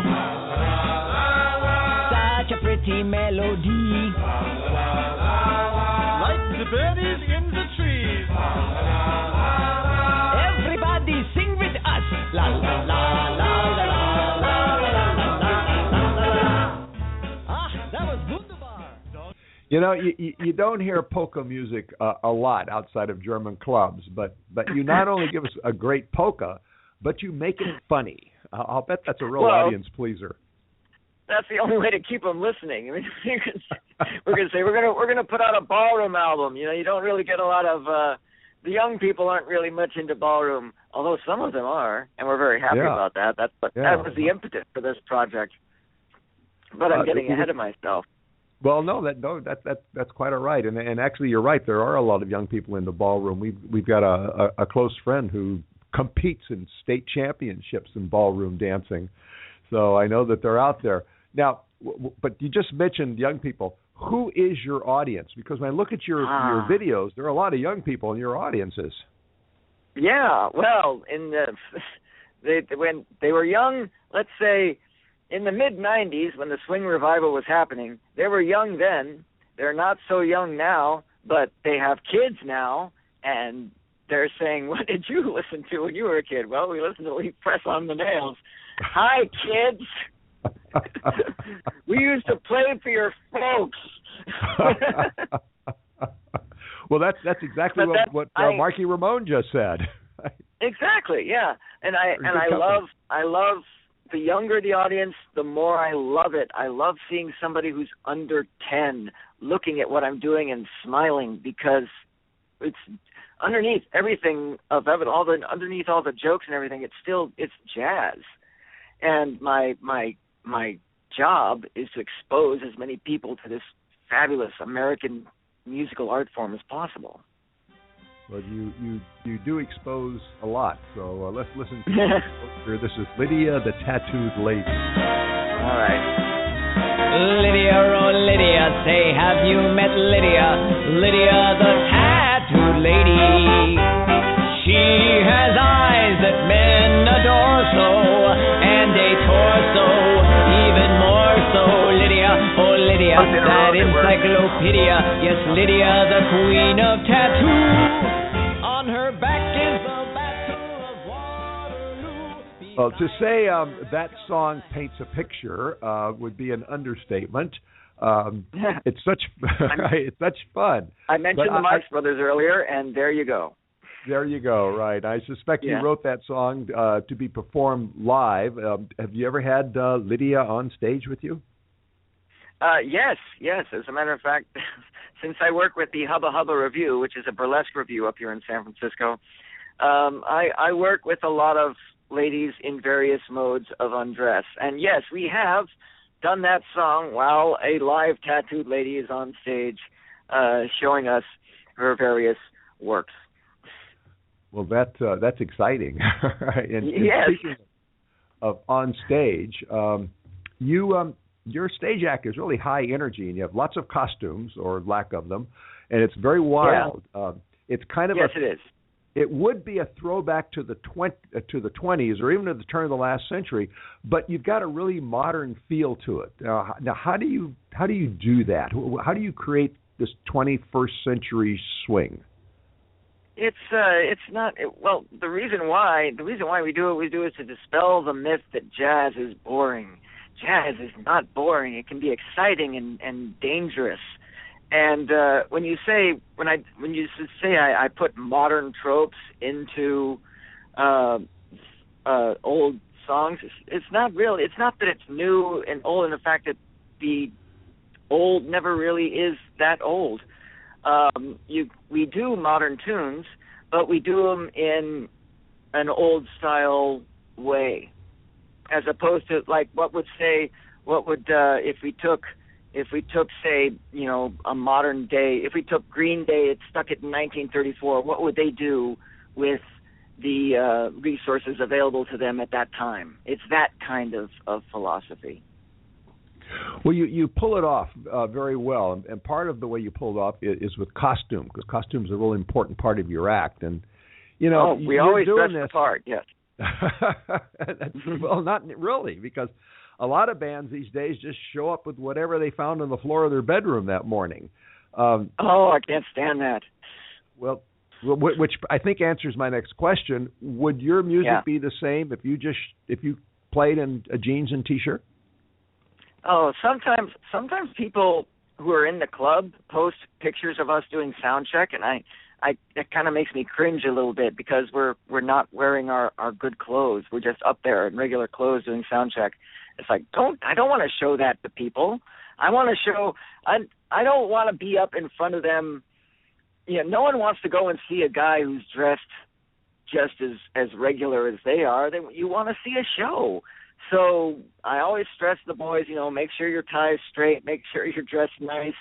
G: melody.
H: Like the birdies in the trees.
G: Everybody sing with us. La la la la la la la la la la la la. Ah, that was wunderbar.
B: You know, you, you don't hear polka music a lot outside of German clubs, but but you not only give us a great polka, but you make it funny. I'll bet that's a real
F: well,
B: audience pleaser.
F: That's the only way to keep them listening. I mean, you can, we're gonna say we're gonna we're gonna put out a ballroom album. You know, you don't really get a lot of uh the young people aren't really much into ballroom, although some of them are, and we're very happy
B: Yeah.
F: about that. That's what
B: Yeah.
F: that was the impetus for this project. But I'm
B: Uh,
F: getting ahead of myself.
B: Well, no, that no, that that that's quite all right. And and actually, you're right. There are a lot of young people in the ballroom. We've we've got a a, a close friend who competes in state championships in ballroom dancing. So I know that they're out there now. W- w- but you just mentioned young people. Who is your audience? Because when I look at your
F: Ah.
B: your videos, there are a lot of young people in your audiences.
F: Yeah, well, in the they when they were young, let's say in the mid 90s when the swing revival was happening, they were young then. They're not so young now, but they have kids now and they're saying, "What did you listen to when you were a kid?" Well, we listened to Lee Press on the Nails. Hi, kids. we used to play for your folks.
B: well, that's that's exactly
F: But
B: what what uh,
F: I-
B: Marky Ramone just said.
F: Exactly, yeah. And I and I
B: company.
F: love I love the younger the audience, the more I love it. I love seeing somebody who's under 10 looking at what I'm doing and smiling because it's underneath everything of all the underneath all the jokes and everything it's still it's jazz. And my my my job is to expose as many people to this fabulous American musical art form as possible.
B: Well, you you you do expose a lot. So uh, let's listen. to Here, This is Lydia, the tattooed lady.
F: All right.
G: Lydia, oh Lydia, say have you met Lydia? Lydia the tattooed lady. She has eyes Lydia, that encyclopedia. Yes, Lydia, the queen of tattoo. On her back is the battle of Waterloo.
B: Well, to say um, that song paints a picture uh, would be an understatement. Um, it's such it's such fun.
F: I mentioned
B: But
F: the
B: I-
F: Marx Brothers earlier, and there you go.
B: There you go. Right. I suspect
F: Yeah.
B: you wrote that song uh, to be performed live. Um, have you ever had uh, Lydia on stage with you?
F: Uh, yes, yes. As a matter of fact, since I work with the Hubba Hubba Revue, which is a burlesque revue up here in San Francisco, um, I, I work with a lot of ladies in various modes of undress. And yes, we have done that song while a live tattooed lady is on stage uh, showing us her various works.
B: Well, that uh, that's exciting. and, and
F: Yes.
B: speaking of on stage, um, you um, your stage act is really high energy, and you have lots of costumes or lack of them, and it's very wild. Um, it's kind of
F: yes,
B: a
F: it is.
B: it would be a throwback to the 20, uh, to the 20s or even to the turn of the last century, but you've got a really modern feel to it. Now, now how do you how do you do that? How do you create this 21st century swing?
F: It's uh, it's not. It, well, the reason why the reason why we do what we do is to dispel the myth that jazz is boring. Jazz is not boring. It can be exciting and and dangerous. And uh, when you say when I when you say I, I put modern tropes into uh, uh, old songs, it's, it's not really. It's not that it's new and old in the fact that the old never really is that old um, you we do modern tunes, but we do them in an old style way, as opposed to like what would say what would uh, if we took if we took say you know a modern day if we took Green Day it stuck it in 1934 what would they do with the uh, resources available to them at that time? It's that kind of of philosophy.
B: Well, you you pull it off uh, very well, and, and part of the way you pull it off is, is with costume, because costume is a really important part of your act. And you know,
F: oh, we always
B: doing
F: dress
B: this.
F: the part. Yes.
B: That's- well, not really, because a lot of bands these days just show up with whatever they found on the floor of their bedroom that morning. Um,
F: Oh, I can't stand that.
B: well, wh- which I think answers my next question. Would your music
F: Yeah.
B: be the same if you just if you played in a jeans and t-shirt?
F: Oh, sometimes sometimes people who are in the club post pictures of us doing sound check, and I, I it kind of makes me cringe a little bit because we're we're not wearing our our good clothes. We're just up there in regular clothes doing sound check. It's like don't I don't want to show that to people. I want to show I I don't want to be up in front of them. You know, no one wants to go and see a guy who's dressed just as as regular as they are. They you want to see a show. So I always stress the boys, you know, make sure your tie is straight, make sure you're dressed nice.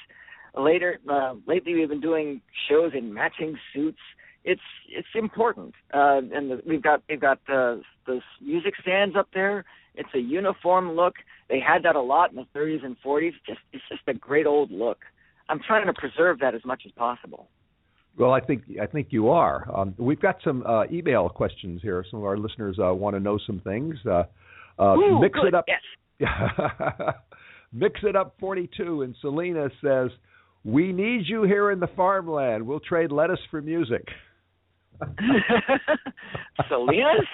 F: Later, uh, lately we've been doing shows in matching suits. It's it's important, uh, and the, we've got we've got uh, the music stands up there. It's a uniform look. They had that a lot in the 30s and 40s. Just it's just a great old look. I'm trying to preserve that as much as possible.
B: Well, I think I think you are. Um, we've got some uh, email questions here. Some of our listeners uh, want to know some things. Uh, uh,
F: Ooh,
B: mix
F: good.
B: it up.
F: Yes.
B: mix it up. Forty-two. And Selena says, "We need you here in the farmland. We'll trade lettuce for music."
F: Selena's.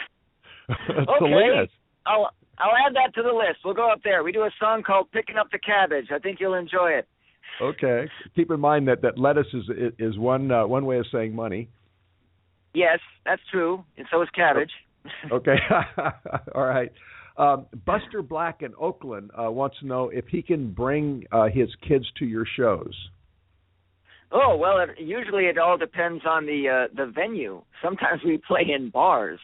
B: Selena's.
F: I'll I'll add that to the list. We'll go up there. We do a song called "Picking Up the Cabbage." I think you'll enjoy it.
B: Okay. Keep in mind that that lettuce is is one uh, one way of saying money.
F: Yes, that's true, and so is cabbage.
B: Okay. All right. Um, Buster Black in Oakland uh, wants to know if he can bring uh, his kids to your shows.
F: Oh well, it, usually it all depends on the uh, the venue. Sometimes we play in bars,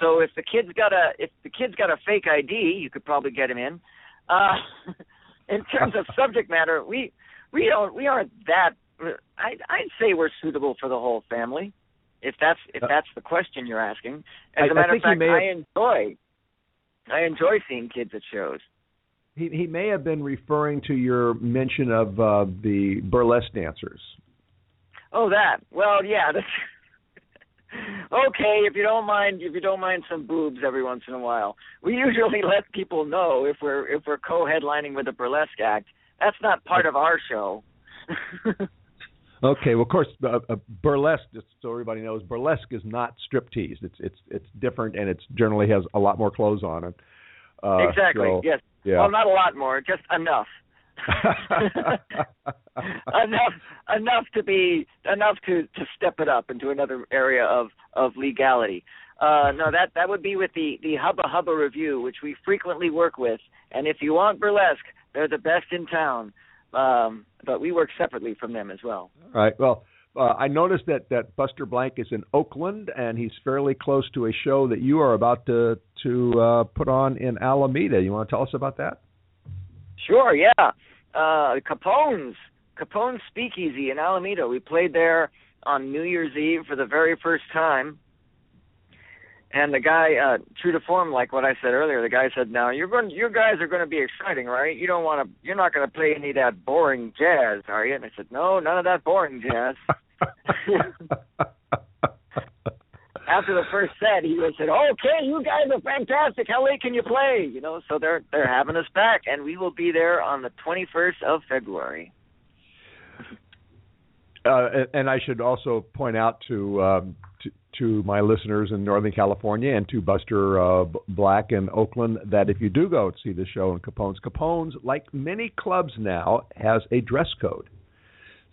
F: so if the kid's got a if the kid's got a fake ID, you could probably get him in. Uh, in terms of subject matter, we we don't we aren't that. I I'd say we're suitable for the whole family. If that's if that's the question you're asking. As a
B: I
F: matter of fact,
B: may
F: I enjoy I enjoy seeing kids at shows.
B: He he may have been referring to your mention of uh, the burlesque dancers.
F: Oh, that. Well, yeah. That's okay. If you don't mind, if you don't mind some boobs every once in a while, we usually let people know if we're if we're co-headlining with a burlesque act. That's not part of our show.
B: Okay, well, of course, uh, uh, burlesque. Just so everybody knows, burlesque is not striptease. It's it's it's different, and it's generally has a lot more clothes on it. Uh,
F: exactly.
B: so,
F: yes.
B: Yeah.
F: Well, not a lot more, just enough. enough enough to be enough to to step it up into another area of of legality. Uh, no, that that would be with the the Hubba Hubba revue, which we frequently work with. And if you want burlesque, they're the best in town. Um, but we work separately from them as well.
B: All right. Well, uh, I noticed that that Buster Black is in Oakland, and he's fairly close to a show that you are about to to uh, put on in Alameda. You want to tell us about that?
F: Sure, yeah. Uh, Capone's Capone's Speakeasy in Alameda. We played there on New Year's Eve for the very first time. And the guy, uh, true to form, like what I said earlier, the guy said, "Now you're going, you guys are going to be exciting, right? You don't want to, you're not going to play any of that boring jazz, are you?" And I said, "No, none of that boring jazz." After the first set, he said, "Okay, you guys are fantastic. How late can you play?" You know, so they're they're having us back, and we will be there on the 21st of February.
B: Uh, and- I should also point out to, um, to to my listeners in Northern California and to Buster uh, Black in Oakland that if you do go to see the show in Capone's, Capone's, like many clubs now, has a dress code.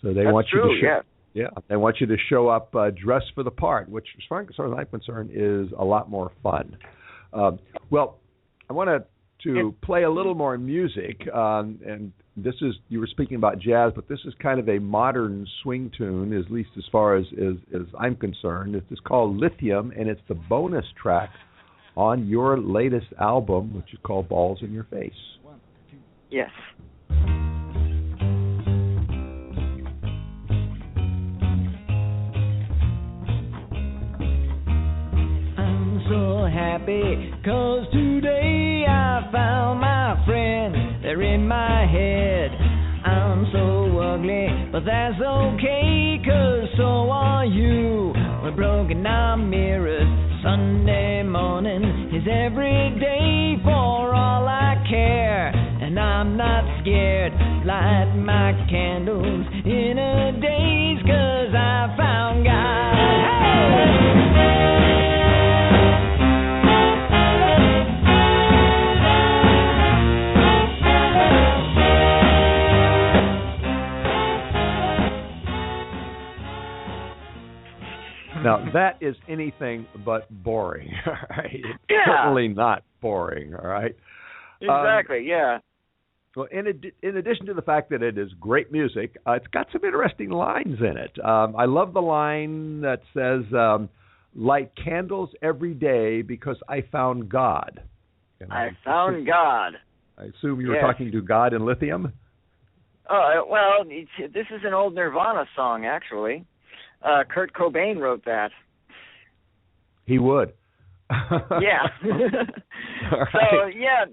B: So they
F: That's
B: want you to show,
F: yeah.
B: Yeah, they want you to show up uh, dressed for the part, which, as far as I'm concerned, is a lot more fun. Um, well, I want to to play a little more music, um, and this is you were speaking about jazz, but this is kind of a modern swing tune, at least as far as as, as I'm concerned. It's called Lithium, and it's the bonus track on your latest album, which is called Balls in Your Face.
F: Yes.
G: Happy cause today I found my friend. They're in my head. I'm so ugly, but that's okay cause so are you. We're broken our mirrors. Sunday morning is every day for all I care. And I'm not scared. Light my candles in a daze
B: that is anything but boring. Right, it's
F: Yeah.
B: certainly not boring. All right. Um,
F: Exactly. yeah.
B: Well, in ad- in addition to the fact that it is great music, uh, it's got some interesting lines in it. Um, I love the line that says, um, "Light candles every day because I found God." And
F: I found God.
B: I assume you were talking to God in lithium.
F: Oh well, this is an old Nirvana song actually. Uh, Kurt Cobain wrote that.
B: He would.
F: yeah. So yeah,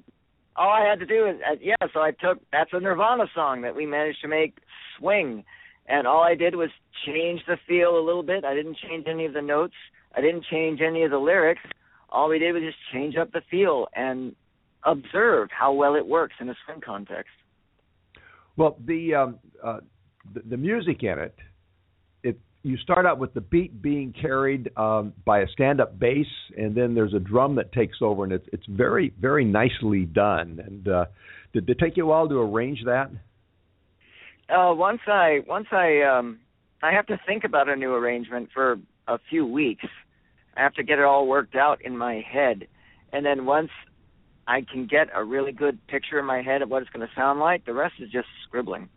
F: all I had to do is uh, yeah. So I took that's a Nirvana song that we managed to make swing, and all I did was change the feel a little bit. I didn't change any of the notes. I didn't change any of the lyrics. All we did was just change up the feel and observe how well it works in a swing context.
B: Well, the um, uh, the, the music in it you start out with the beat being carried um, by a stand-up bass, and then there's a drum that takes over, and it's it's very very nicely done. And uh, did it take you a while to arrange that?
F: Uh, once I once I um I have to think about a new arrangement for a few weeks. I have to get it all worked out in my head, and then once I can get a really good picture in my head of what it's going to sound like, the rest is just scribbling.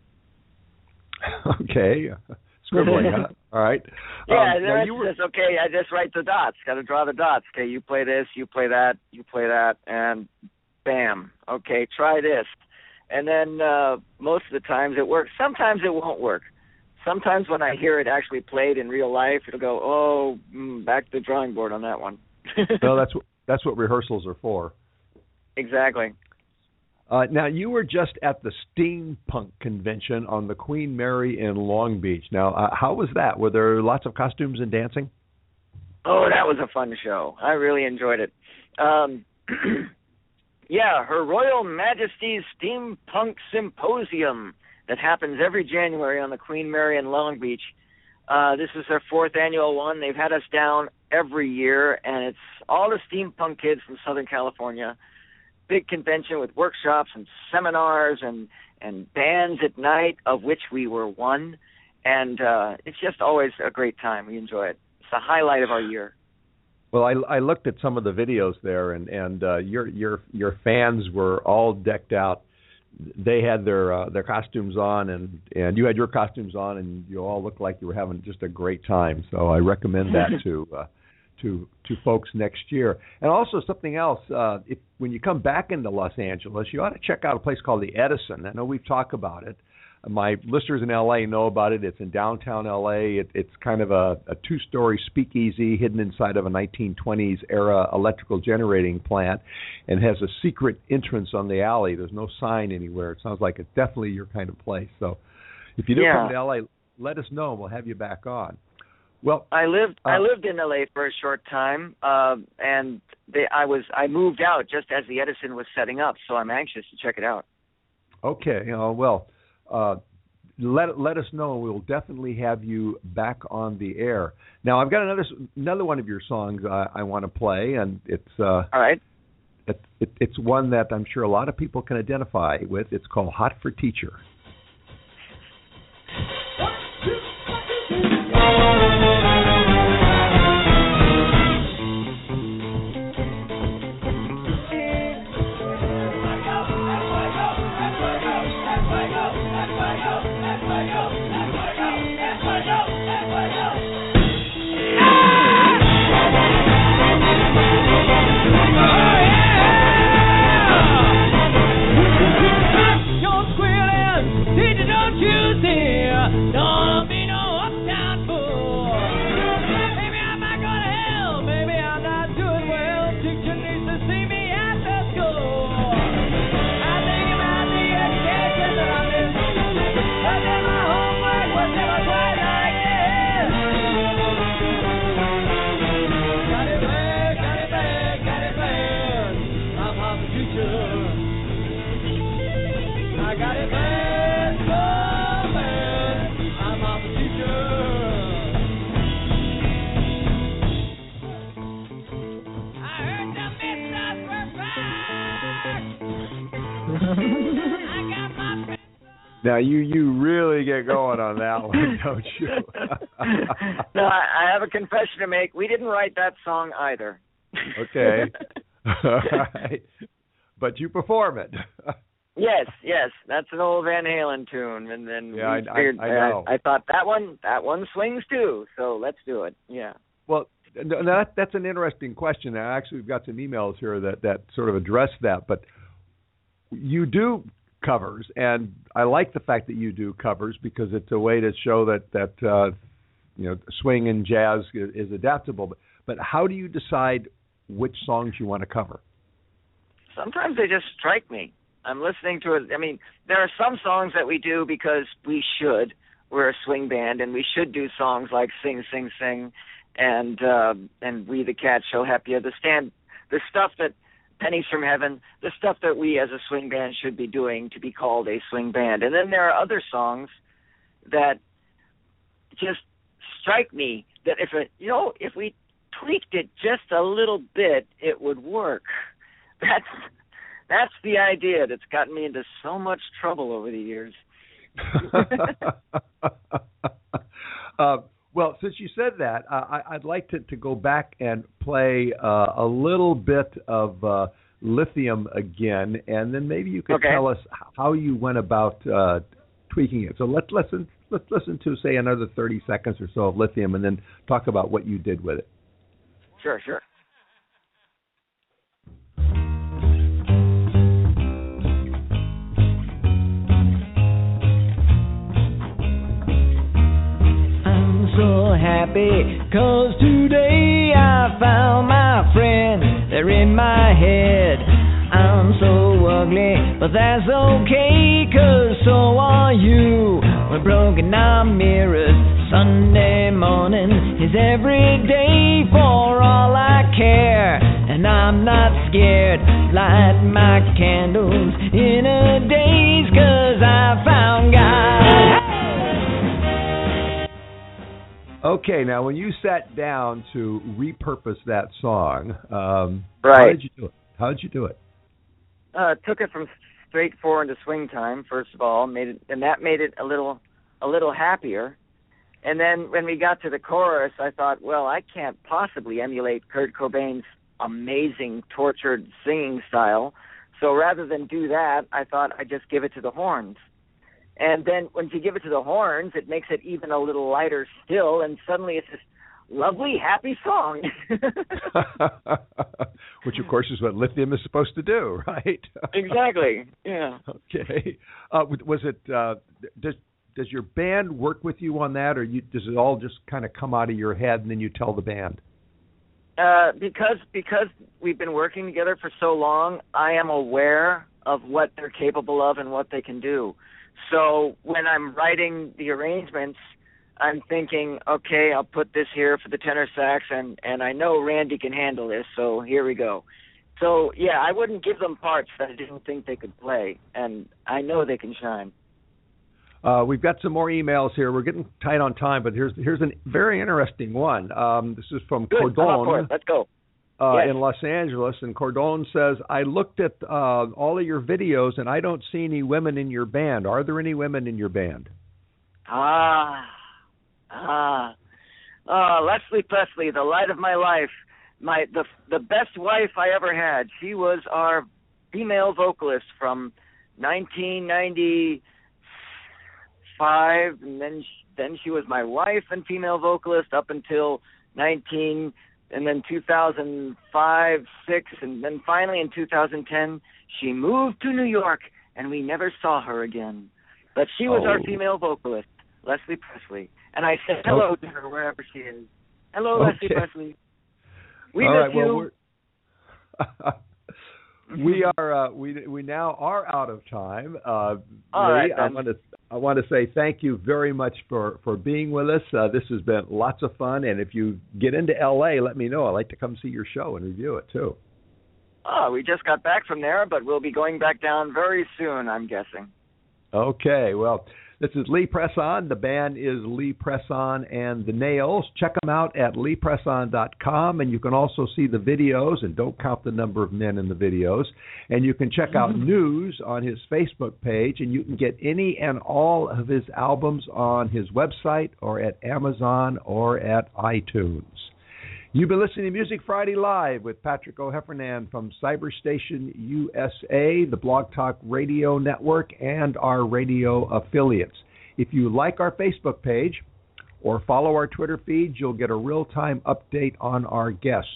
B: okay, scribbling. huh? All right.
F: Yeah,
B: Um,
F: the
B: now
F: rest
B: you were-
F: just okay. I just write the dots. Got to draw the dots. Okay, you play this, you play that, you play that, and bam. Okay, try this. And then uh most of the times it works. Sometimes it won't work. Sometimes when I hear it actually played in real life, it'll go, "Oh, mm, back to the drawing board on that one."
B: no, that's what that's what rehearsals are for.
F: exactly.
B: Uh, now you were just at the steampunk convention on the Queen Mary in Long Beach. Now, uh, how was that? Were there lots of costumes and dancing?
F: Oh, that was a fun show. I really enjoyed it. Um, yeah, Her Royal Majesty's Steampunk Symposium that happens every January on the Queen Mary in Long Beach. Uh, this is their fourth annual one. They've had us down every year, and it's all the steampunk kids from Southern California. Big convention with workshops and seminars and and bands at night, of which we were one. And uh, it's just always a great time. We enjoy it. It's the highlight of our year.
B: Well, I, I looked at some of the videos there, and and uh, your your your fans were all decked out they had their uh, their costumes on, and and you had your costumes on, and you all looked like you were having just a great time. So I recommend that to. Uh, to to folks next year. And also something else, uh, if when you come back into Los Angeles, you ought to check out a place called the Edison. I know we've talked about it. My listeners in LA know about it. It's in downtown LA. It, it's kind of a, a two-story speakeasy hidden inside of a 1920s era electrical generating plant, and has a secret entrance on the alley. There's no sign anywhere. It sounds like it's definitely your kind of place. So, if you do
F: Yeah.
B: come to LA, let us know, we'll have you back on. Well,
F: I lived I
B: Uh,
F: lived in LA for a short time, uh, and they, I was I moved out just as the Edison was setting up, so I'm anxious to check it out.
B: Okay. Uh, well, uh, let let us know. We'll definitely have you back on the air. Now, I've got another another one of your songs I, I want to play, and it's uh,
F: all right.
B: It, it, it's one that I'm sure a lot of people can identify with. It's called "Hot for Teacher." Now, you you really get going on that one, don't you?
F: no, I, I have a confession to make. We didn't write that song either.
B: okay. All right. But you perform it.
F: Yes, yes, that's an old Van Halen tune, and then
B: Yeah,
F: we
B: I- I-
F: figured,
B: I know.
F: I, thought that one, that one swings too. So let's do it. Yeah.
B: Well, th- that that's an interesting question. And actually, we've got some emails here that that sort of address that. But you do covers, and I like the fact that you do covers because it's a way to show that that uh, you know swing and jazz is, adaptable. But but how do you decide which songs you want to cover?
F: Sometimes they just strike me. I'm listening to it. I mean, there are some songs that we do because we should. We're a swing band, and we should do songs like "Sing, Sing, Sing," and uh, and "We the Cat Help You." The stand, the stuff that pennies from heaven, the stuff that we as a swing band should be doing to be called a swing band. And then there are other songs that just strike me that if it, you know, if we tweaked it just a little bit, it would work. That's that's the idea that's gotten me into so much trouble over the years.
B: uh, well, since you said that, uh, I, I'd like to, to go back and play uh, a little bit of uh, Lithium again, and then maybe you could
F: Okay.
B: tell us how you went about uh, tweaking it. So let's listen. Let's listen to say another thirty seconds or so of Lithium, and then talk about what you did with it.
F: Sure, sure.
G: So happy cause today I found my friend. They're in my head. I'm so ugly, but that's okay cause so are you. We're broken our mirrors. Sunday morning is every day for all I care. And I'm not scared. Light my candles in a
B: Okay, now when you sat down to repurpose that song, um,
F: right.
B: how did you do it? How did you do it?
F: Uh, took it from straight four into swing time first of all, made it, and that made it a little, a little happier. And then when we got to the chorus, I thought, well, I can't possibly emulate Kurt Cobain's amazing tortured singing style, So rather than do that, I thought I'd just give it to the horns. And then once you give it to the horns, it makes it even a little lighter still, and suddenly it's this lovely, happy song.
B: Which, of course, is what lithium is supposed to do, right?
F: exactly. Yeah.
B: Okay. Uh, was it? Uh, does does your band work with you on that, or you, does it all just kind of come out of your head and then you tell the band?
F: Uh, because because we've been working together for so long, I am aware of what they're capable of and what they can do. So when I'm writing the arrangements, I'm thinking, okay, I'll put this here for the tenor sax, and and I know Randy can handle this, so here we go. So yeah, I wouldn't give them parts that I didn't think they could play, and I know they can shine.
B: Uh, we've got some more emails here. We're getting tight on time, but here's here's a very interesting one. Um, this is from
F: Good,
B: Cordon.
F: Let's go.
B: Uh,
F: yes.
B: in Los Angeles, and Cordon says, "I looked at uh, all of your videos, and I don't see any women in your band. Are there any women in your band?"
F: Ah, ah, ah, Leslie Presley, the light of my life, my the the best wife I ever had. She was our female vocalist from 1995, and then she, then she was my wife and female vocalist up until 19, and then 2005, six, and then finally in 2010 she moved to New York, and we never saw her again. But she was our
B: Oh.
F: female vocalist, Leslie Presley, and I said hello to her wherever she is. Hello, Leslie Presley. We
B: All
F: miss
B: right, well,
F: you.
B: we're- we are uh, we we now are out of time. Uh,
F: All
B: Lee,
F: right,
B: I
F: then.
B: want to I want to say thank you very much for for being with us. Uh, this has been lots of fun, and if you get into L.A., let me know. I'd like to come see your show and review it too.
F: Oh, we just got back from there, but we'll be going back down very soon, I'm guessing.
B: Okay, well, this is Lee Presson. The band is Lee Presson and the Nails. Check them out at leepresson.com, and you can also see the videos, and don't count the number of men in the videos. And you can check out mm-hmm. news on his Facebook page, and you can get any and all of his albums on his website or at Amazon or at iTunes. You've been listening to Music Friday Live with Patrick O'Heffernan from Cyberstation USA, the Blog Talk Radio Network, and our radio affiliates. If you like our Facebook page or follow our Twitter feed, you'll get a real time update on our guests.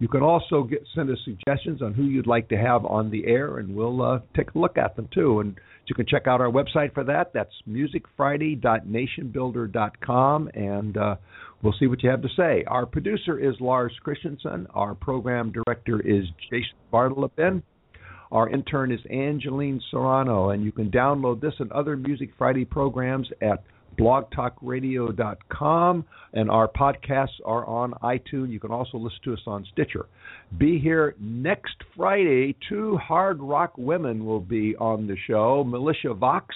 B: You can also get, send us suggestions on who you'd like to have on the air, and we'll uh, take a look at them too. And you can check out our website for that. That's musicfriday.nationbuilder.com, and uh, we'll see what you have to say. Our producer is Lars Christensen. Our program director is Jason Bartleben. Our intern is Angeline Serrano, and you can download this and other Music Friday programs at blogtalkradio.com, and our podcasts are on iTunes. You can also listen to us on Stitcher. Be here next Friday. Two hard rock women will be on the show Militia Vox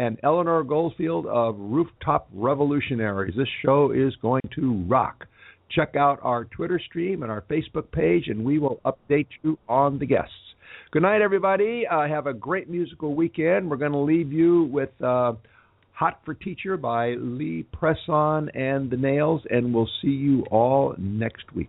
B: and Eleanor Goldfield of Rooftop Revolutionaries. This show is going to rock. Check out our Twitter stream and our Facebook page, and we will update you on the guests. Good night, everybody. Uh, have a great musical weekend. We're going to leave you with uh, Hot for Teacher by Lee Presson and the Nails, and we'll see you all next week.